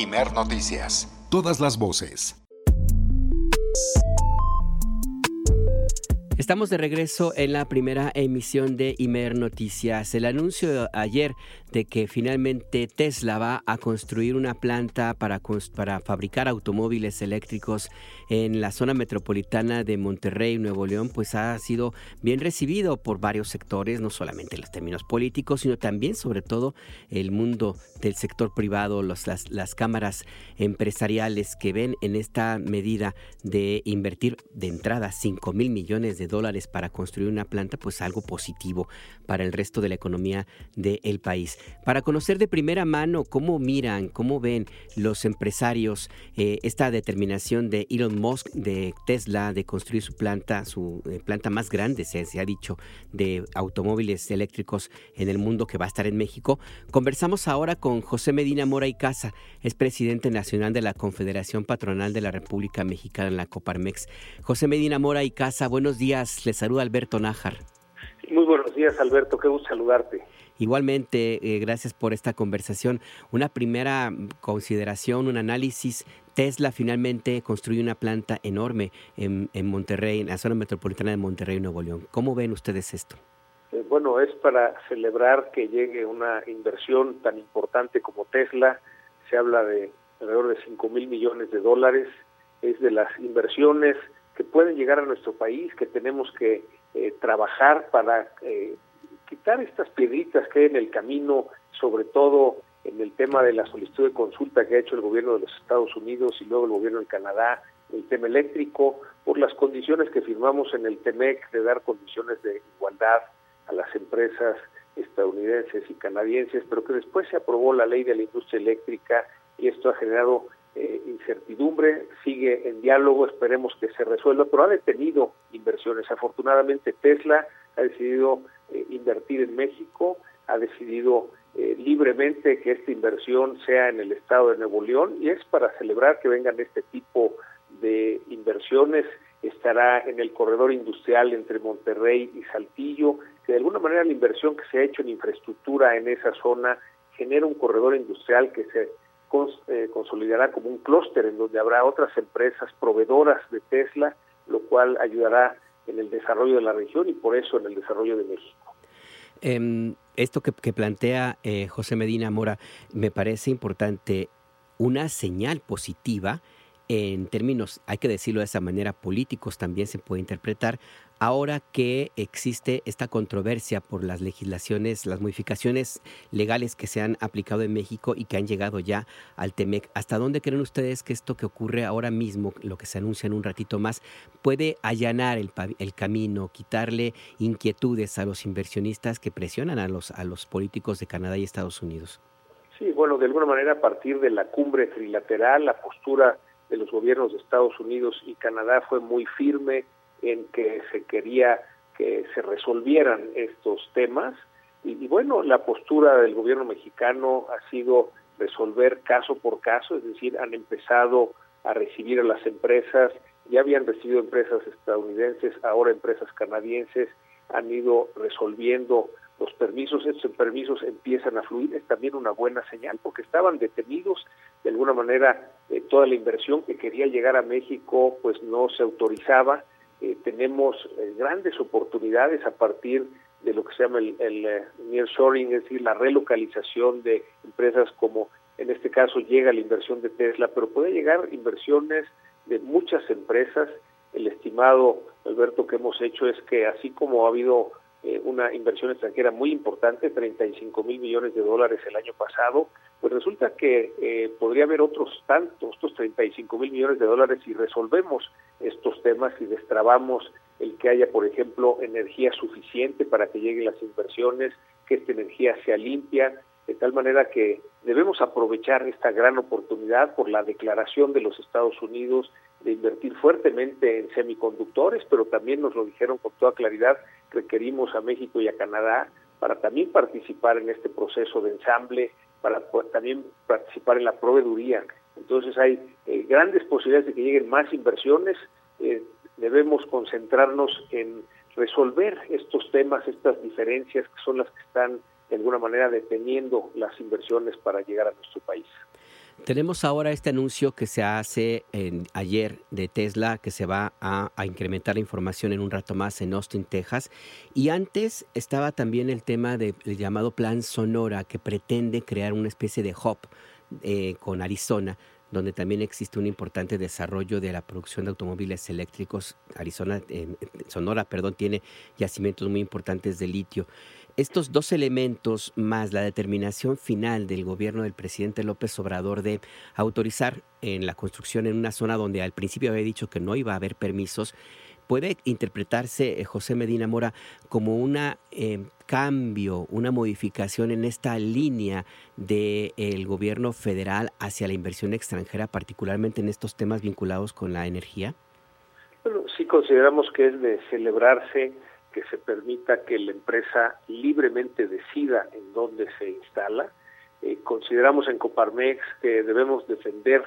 Imer Noticias. Todas las voces. Estamos de regreso en la primera emisión de Imer Noticias. El anuncio ayer de que finalmente Tesla va a construir una planta para, para fabricar automóviles eléctricos en la zona metropolitana de Monterrey, Nuevo León, pues ha sido bien recibido por varios sectores, no solamente en los términos políticos, sino también, sobre todo, el mundo del sector privado, las, las cámaras empresariales que ven en esta medida de invertir de entrada 5 mil millones de dólares para construir una planta, pues algo positivo para el resto de la economía del país. Para conocer de primera mano cómo miran, cómo ven los empresarios eh, esta determinación de Elon Musk, de Tesla, de construir su planta, su eh, planta más grande, se, ha dicho, de automóviles eléctricos en el mundo que va a estar en México, conversamos ahora con José Medina Mora y Casa, es presidente nacional de la Confederación Patronal de la República Mexicana, la Coparmex. José Medina Mora y Casa, buenos días. Le saluda Alberto Nájar. Muy buenos días, Alberto. Qué gusto saludarte. Igualmente, eh, gracias por esta conversación. Una primera consideración, un análisis. Tesla finalmente construye una planta enorme en, Monterrey, en la zona metropolitana de Monterrey, Nuevo León. ¿Cómo ven ustedes esto? Eh, bueno, es para celebrar que llegue una inversión tan importante como Tesla. Se habla de alrededor de 5 mil millones de dólares. Es de las inversiones que pueden llegar a nuestro país, que tenemos que eh, trabajar para eh, quitar estas piedritas que hay en el camino, sobre todo en el tema de la solicitud de consulta que ha hecho el gobierno de los Estados Unidos y luego el gobierno de Canadá, el tema eléctrico, por las condiciones que firmamos en el TEMEC de dar condiciones de igualdad a las empresas estadounidenses y canadienses, pero que después se aprobó la ley de la industria eléctrica y esto ha generado eh, incertidumbre, sigue en diálogo, esperemos que se resuelva, pero ha detenido inversiones. Afortunadamente Tesla ha decidido eh, invertir en México, ha decidido eh, libremente que esta inversión sea en el estado de Nuevo León y es para celebrar que vengan este tipo de inversiones. Estará en el corredor industrial entre Monterrey y Saltillo, que de alguna manera la inversión que se ha hecho en infraestructura en esa zona genera un corredor industrial que se eh, consolidará como un clúster en donde habrá otras empresas proveedoras de Tesla, lo cual ayudará en el desarrollo de la región y por eso en el desarrollo de México. Em, esto que, plantea eh, José Medina Mora me parece importante, una señal positiva en términos, hay que decirlo de esa manera, políticos también se puede interpretar, ahora que existe esta controversia por las legislaciones, las modificaciones legales que se han aplicado en México y que han llegado ya al TEMEC. ¿Hasta dónde creen ustedes que esto que ocurre ahora mismo, lo que se anuncia en un ratito más, puede allanar el, el camino, quitarle inquietudes a los inversionistas que presionan a los, a los políticos de Canadá y Estados Unidos? Sí, bueno, de alguna manera a partir de la cumbre trilateral, la postura de los gobiernos de Estados Unidos y Canadá fue muy firme en que se quería que se resolvieran estos temas. Y, bueno, la postura del gobierno mexicano ha sido resolver caso por caso, es decir, han empezado a recibir a las empresas, ya habían recibido empresas estadounidenses, ahora empresas canadienses, han ido resolviendo los permisos, estos permisos empiezan a fluir, es también una buena señal porque estaban detenidos, de alguna manera eh, toda la inversión que quería llegar a México pues no se autorizaba, eh, tenemos eh, grandes oportunidades a partir de lo que se llama el, el nearshoring, es decir, la relocalización de empresas como en este caso llega la inversión de Tesla, pero puede llegar inversiones de muchas empresas. El estimado, Alberto, que hemos hecho es que así como ha habido eh, una inversión extranjera muy importante, 35 mil millones de dólares el año pasado, pues resulta que eh, podría haber otros tantos, estos 35 mil millones de dólares si resolvemos estos temas y destrabamos el que haya, por ejemplo, energía suficiente para que lleguen las inversiones, que esta energía sea limpia, de tal manera que debemos aprovechar esta gran oportunidad por la declaración de los Estados Unidos de invertir fuertemente en semiconductores, pero también nos lo dijeron con toda claridad, requerimos a México y a Canadá para también participar en este proceso de ensamble, para también participar en la proveeduría. Entonces hay eh, grandes posibilidades de que lleguen más inversiones. Eh, debemos concentrarnos en resolver estos temas, estas diferencias que son las que están de alguna manera deteniendo las inversiones para llegar a nuestro país. Tenemos ahora este anuncio que se hace ayer de Tesla, que se va a, incrementar la información en un rato más en Austin, Texas. Y antes estaba también el tema del llamado Plan Sonora, que pretende crear una especie de hub eh, con Arizona, donde también existe un importante desarrollo de la producción de automóviles eléctricos. Arizona, Sonora, perdón, tiene yacimientos muy importantes de litio. Estos dos elementos, más la determinación final del gobierno del presidente López Obrador de autorizar en la construcción en una zona donde al principio había dicho que no iba a haber permisos, puede interpretarse, eh, José Medina Mora, como un eh, cambio, una modificación en esta línea del gobierno federal hacia la inversión extranjera, particularmente en estos temas vinculados con la energía? Bueno, sí consideramos que es de celebrarse que se permita que la empresa libremente decida en dónde se instala. Eh, consideramos en Coparmex que debemos defender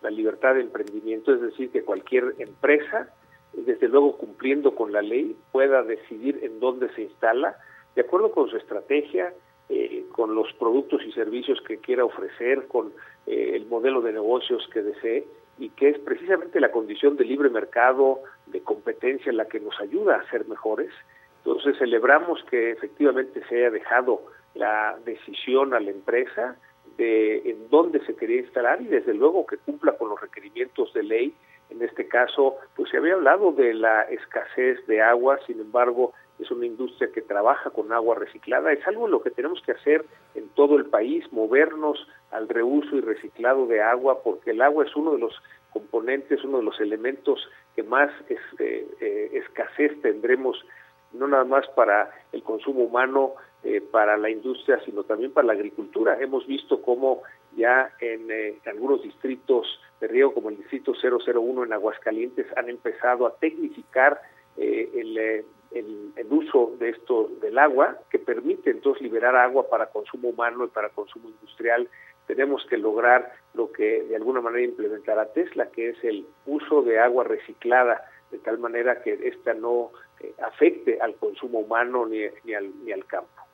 la libertad de emprendimiento, es decir, que cualquier empresa, desde luego cumpliendo con la ley, pueda decidir en dónde se instala, de acuerdo con su estrategia, eh, con los productos y servicios que quiera ofrecer, con eh, el modelo de negocios que desee, y que es precisamente la condición de libre mercado, de competencia, la que nos ayuda a ser mejores. Entonces celebramos que efectivamente se haya dejado la decisión a la empresa de en dónde se quería instalar y desde luego que cumpla con los requerimientos de ley. En este caso, pues se había hablado de la escasez de agua, sin embargo, es una industria que trabaja con agua reciclada, es algo lo que tenemos que hacer en todo el país, movernos al reuso y reciclado de agua, porque el agua es uno de los componentes, uno de los elementos que más este, eh, escasez tendremos, no nada más para el consumo humano, eh, para la industria, sino también para la agricultura. Hemos visto cómo ya en, eh, algunos distritos de riego, como el distrito 001 en Aguascalientes, han empezado a tecnificar el, el, uso de esto del agua, que permite entonces liberar agua para consumo humano y para consumo industrial. Tenemos que lograr lo que de alguna manera implementará Tesla, que es el uso de agua reciclada, de tal manera que ésta no eh, afecte al consumo humano ni, ni, al, ni al campo.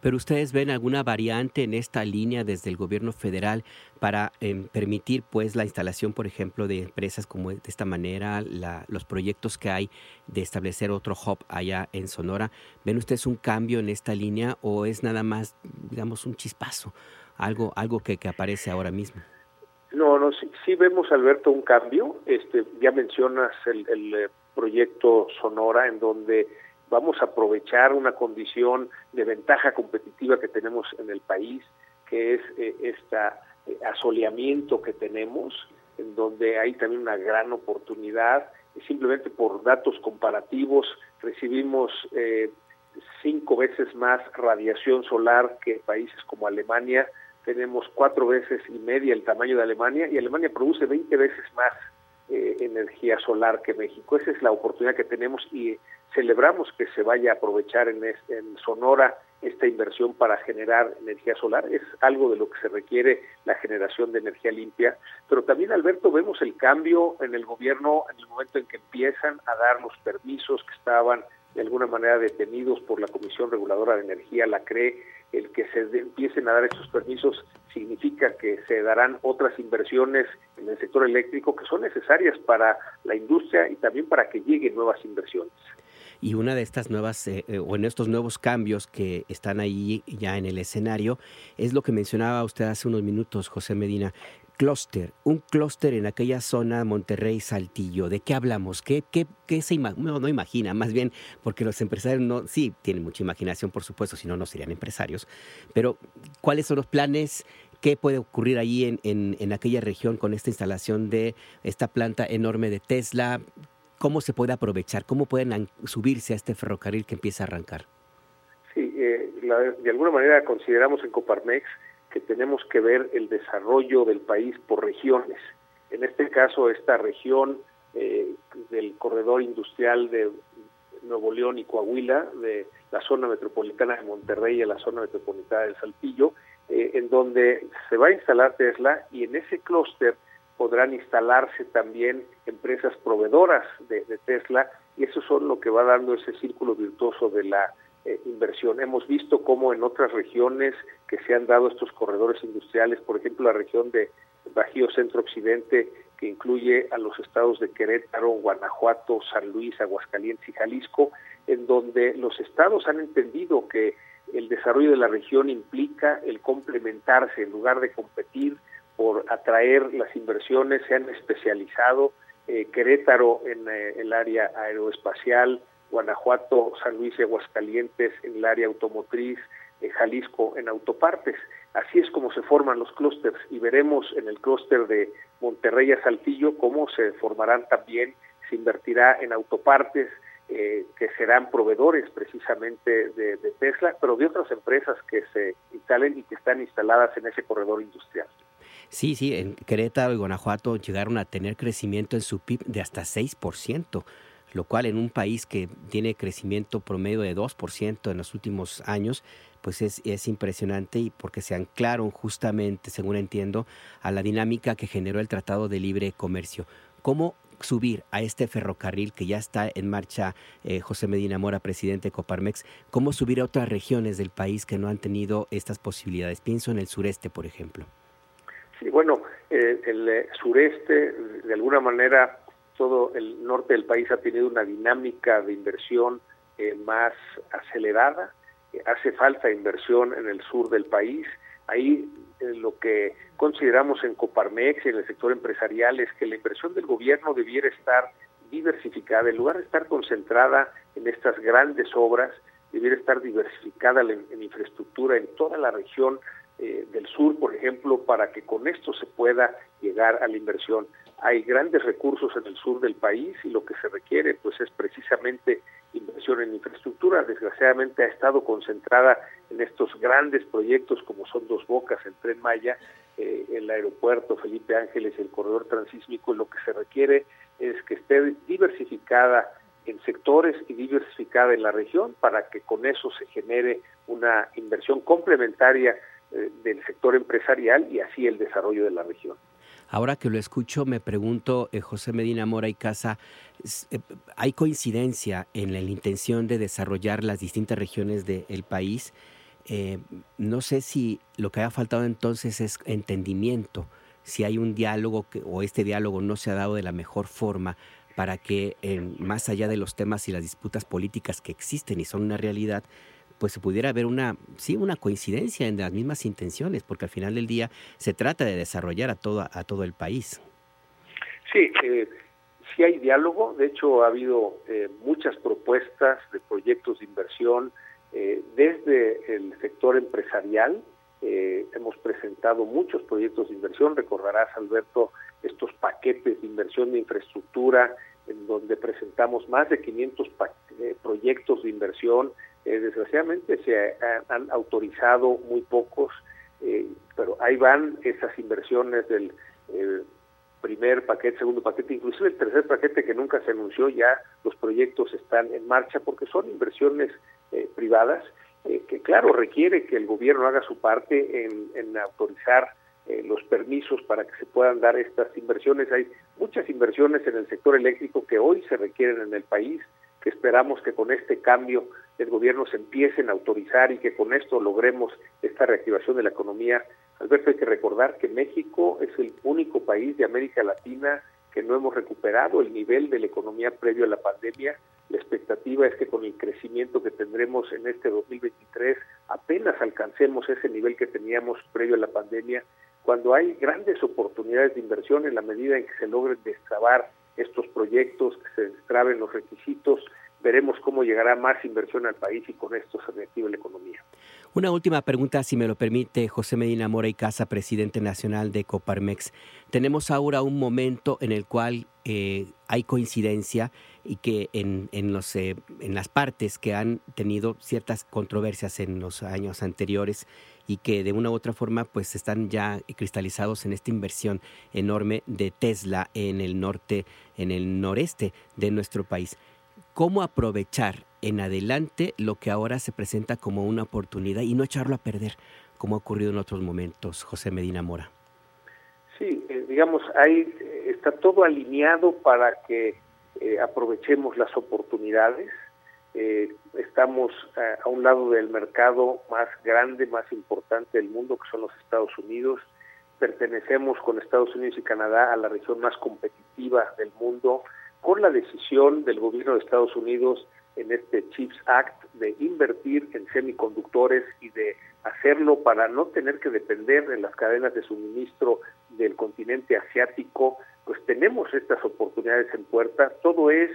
Pero ustedes ven alguna variante en esta línea desde el gobierno federal para em, permitir pues la instalación, por ejemplo, de empresas como de esta manera, los proyectos que hay de establecer otro hub allá en Sonora. ¿Ven ustedes un cambio en esta línea o es nada más, digamos, un chispazo, algo, algo que, que aparece ahora mismo? No, no, sí, vemos, Alberto, un cambio. Este, ya mencionas el, el eh, proyecto Sonora, en donde vamos a aprovechar una condición de ventaja competitiva que tenemos en el país, que es eh, este asoleamiento que tenemos, en donde hay también una gran oportunidad. Simplemente por datos comparativos recibimos eh, cinco veces más radiación solar que países como Alemania. Tenemos cuatro veces y media el tamaño de Alemania y Alemania produce 20 veces más eh, energía solar que México. Esa es la oportunidad que tenemos y celebramos que se vaya a aprovechar en, en Sonora esta inversión para generar energía solar. Es algo de lo que se requiere la generación de energía limpia. Pero también, Alberto, vemos el cambio en el gobierno en el momento en que empiezan a dar los permisos que estaban de alguna manera detenidos por la Comisión Reguladora de Energía, la CRE, el que se empiecen a dar estos permisos significa que se darán otras inversiones en el sector eléctrico que son necesarias para la industria y también para que lleguen nuevas inversiones. Y una de estas nuevas, eh, eh, o en estos nuevos cambios que están ahí ya en el escenario, es lo que mencionaba usted hace unos minutos, José Medina, clúster, un clúster en aquella zona Monterrey-Saltillo. ¿De qué hablamos? ¿Qué, qué, qué se no, no, imagina? Más bien, porque los empresarios no, sí, tienen mucha imaginación, por supuesto, si no, no serían empresarios. Pero, ¿cuáles son los planes? ¿Qué puede ocurrir ahí en, en, en aquella región con esta instalación de esta planta enorme de Tesla? ¿Cómo se puede aprovechar? ¿Cómo pueden subirse a este ferrocarril que empieza a arrancar? Sí, eh, de alguna manera consideramos en Coparmex que tenemos que ver el desarrollo del país por regiones. En este caso, esta región eh, del corredor industrial de Nuevo León y Coahuila, de la zona metropolitana de Monterrey y la zona metropolitana del Saltillo, eh, en donde se va a instalar Tesla y en ese clúster podrán instalarse también empresas proveedoras de, de, Tesla y eso son lo que va dando ese círculo virtuoso de la eh, inversión. Hemos visto cómo en otras regiones que se han dado estos corredores industriales, por ejemplo la región de Bajío Centro-Occidente, que incluye a los estados de Querétaro, Guanajuato, San Luis, Aguascalientes y Jalisco, en donde los estados han entendido que el desarrollo de la región implica el complementarse en lugar de competir por atraer las inversiones, se han especializado eh, Querétaro en eh, el área aeroespacial, Guanajuato, San Luis y Aguascalientes en el área automotriz, Jalisco en autopartes. Así es como se forman los clústeres y veremos en el clúster de Monterrey a Saltillo cómo se formarán también, se invertirá en autopartes, eh, que serán proveedores precisamente de, Tesla, pero de otras empresas que se instalen y que están instaladas en ese corredor industrial. Sí, sí, en Querétaro y Guanajuato llegaron a tener crecimiento en su PIB de hasta 6%, lo cual en un país que tiene crecimiento promedio de 2% en los últimos años, pues es, es impresionante y porque se anclaron justamente, según entiendo, a la dinámica que generó el Tratado de Libre Comercio. ¿Cómo subir a este ferrocarril que ya está en marcha eh, José Medina Mora, presidente de Coparmex, cómo subir a otras regiones del país que no han tenido estas posibilidades. Pienso en el sureste, por ejemplo. Sí, bueno, eh, el eh, sureste, de alguna manera, todo el norte del país ha tenido una dinámica de inversión más acelerada. hace falta inversión en el sur del país. Ahí lo que consideramos en Coparmex y en el sector empresarial es que la inversión del gobierno debiera estar diversificada, en lugar de estar concentrada en estas grandes obras, debiera estar diversificada en, infraestructura en toda la región eh, del sur, por ejemplo, para que con esto se pueda llegar a la inversión. Hay grandes recursos en el sur del país y lo que se requiere pues es precisamente inversión en infraestructura. Desgraciadamente ha estado concentrada en estos grandes proyectos como son Dos Bocas, el Tren Maya, eh, el aeropuerto Felipe Ángeles el corredor transísmico. Lo que se requiere es que esté diversificada en sectores y diversificada en la región para que con eso se genere una inversión complementaria eh, del sector empresarial y así el desarrollo de la región. Ahora que lo escucho, me pregunto, eh, José Medina Mora y Casa, eh, ¿hay coincidencia en la intención de desarrollar las distintas regiones del país? Eh, no sé si lo que ha faltado entonces es entendimiento, si hay un diálogo o este diálogo no se ha dado de la mejor forma para que más allá de los temas y las disputas políticas que existen y son una realidad, pues pudiera haber una, sí, una coincidencia en las mismas intenciones, porque al final del día se trata de desarrollar a todo, a todo el país. Sí, eh, sí hay diálogo, de hecho ha habido eh, muchas propuestas de proyectos de inversión eh, desde el sector empresarial, eh, hemos presentado muchos proyectos de inversión, recordarás Alberto estos paquetes de inversión de infraestructura en donde presentamos más de 500 proyectos de inversión eh, desgraciadamente se han autorizado muy pocos, eh, pero ahí van esas inversiones del primer paquete, segundo paquete, inclusive el tercer paquete que nunca se anunció, ya los proyectos están en marcha porque son inversiones eh, privadas que claro requiere que el gobierno haga su parte en, en autorizar los permisos para que se puedan dar estas inversiones. Hay muchas inversiones en el sector eléctrico que hoy se requieren en el país, que esperamos que con este cambio el gobierno se empiecen a autorizar y que con esto logremos esta reactivación de la economía. Alberto, hay que recordar que México es el único país de América Latina que no hemos recuperado el nivel de la economía previo a la pandemia. La expectativa es que con el crecimiento que tendremos en este 2023 apenas alcancemos ese nivel que teníamos previo a la pandemia, cuando hay grandes oportunidades de inversión en la medida en que se logren destrabar estos proyectos, que se destraben los requisitos, veremos cómo llegará más inversión al país y con esto se reactiva la economía. Una última pregunta, si me lo permite, José Medina Mora y Casa, presidente nacional de Coparmex. Tenemos ahora un momento en el cual eh, hay coincidencia y que en, en, los, eh, en las partes que han tenido ciertas controversias en los años anteriores y que de una u otra forma pues están ya cristalizados en esta inversión enorme de Tesla en el norte, en el noreste de nuestro país cómo aprovechar en adelante lo que ahora se presenta como una oportunidad y no echarlo a perder, como ha ocurrido en otros momentos, José Medina Mora. Sí, eh, digamos, ahí eh, está todo alineado para que eh, aprovechemos las oportunidades. estamos a un lado del mercado más grande, más importante del mundo, que son los Estados Unidos. pertenecemos con Estados Unidos y Canadá a la región más competitiva del mundo, con la decisión del gobierno de Estados Unidos en este CHIPS Act de invertir en semiconductores y de hacerlo para no tener que depender en las cadenas de suministro del continente asiático, pues tenemos estas oportunidades en puerta. Todo es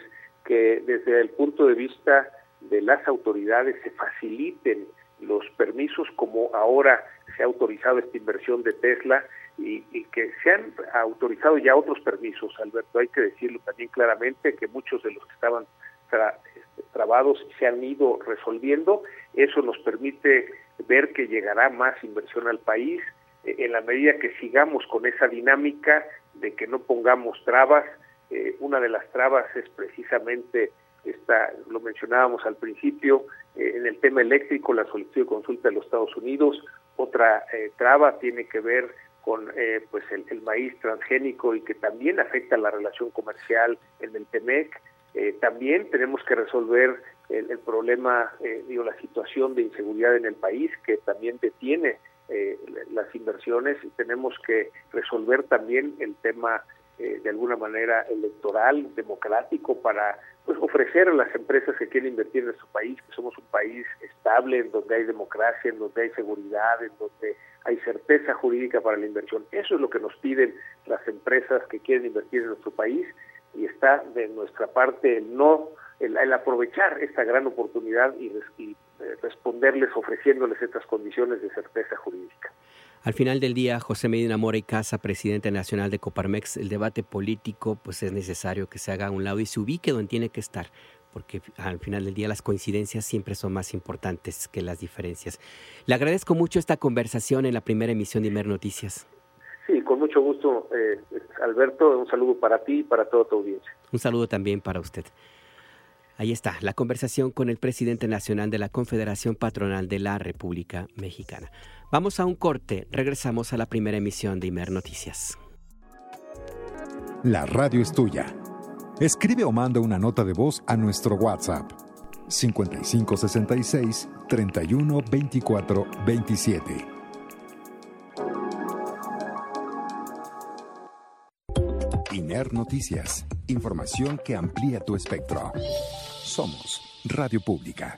que desde el punto de vista de las autoridades se faciliten los permisos como ahora se ha autorizado esta inversión de Tesla y, que se han autorizado ya otros permisos, Alberto, hay que decirlo también claramente que muchos de los que estaban trabados se han ido resolviendo, eso nos permite ver que llegará más inversión al país eh, en la medida que sigamos con esa dinámica de que no pongamos trabas, eh, una de las trabas es precisamente esta, lo mencionábamos al principio, eh, en el tema eléctrico, la solicitud de consulta de los Estados Unidos, otra traba tiene que ver con pues el, el, maíz transgénico y que también afecta la relación comercial en el TEMEC. También tenemos que resolver el, el problema, digo, la situación de inseguridad en el país que también detiene eh, las inversiones y tenemos que resolver también el tema eh, de alguna manera electoral, democrático, para pues ofrecer a las empresas que quieren invertir en nuestro país, que somos un país estable, en donde hay democracia, en donde hay seguridad, en donde hay certeza jurídica para la inversión. Eso es lo que nos piden las empresas que quieren invertir en nuestro país y está de nuestra parte el no, el, aprovechar esta gran oportunidad y, y eh, responderles ofreciéndoles estas condiciones de certeza jurídica. Al final del día, José Medina Mora y Casa, presidente nacional de Coparmex, el debate político pues es necesario que se haga a un lado y se ubique donde tiene que estar, porque al final del día las coincidencias siempre son más importantes que las diferencias. Le agradezco mucho esta conversación en la primera emisión de Imer Noticias. Mucho gusto, eh, Alberto. Un saludo para ti y para toda tu audiencia. Un saludo también para usted. Ahí está, la conversación con el presidente nacional de la Confederación Patronal de la República Mexicana. Vamos a un corte, regresamos a la primera emisión de Imer Noticias. La radio es tuya. Escribe o manda una nota de voz a nuestro WhatsApp 5566 31 24 27. Noticias, información que amplía tu espectro. Somos Radio Pública.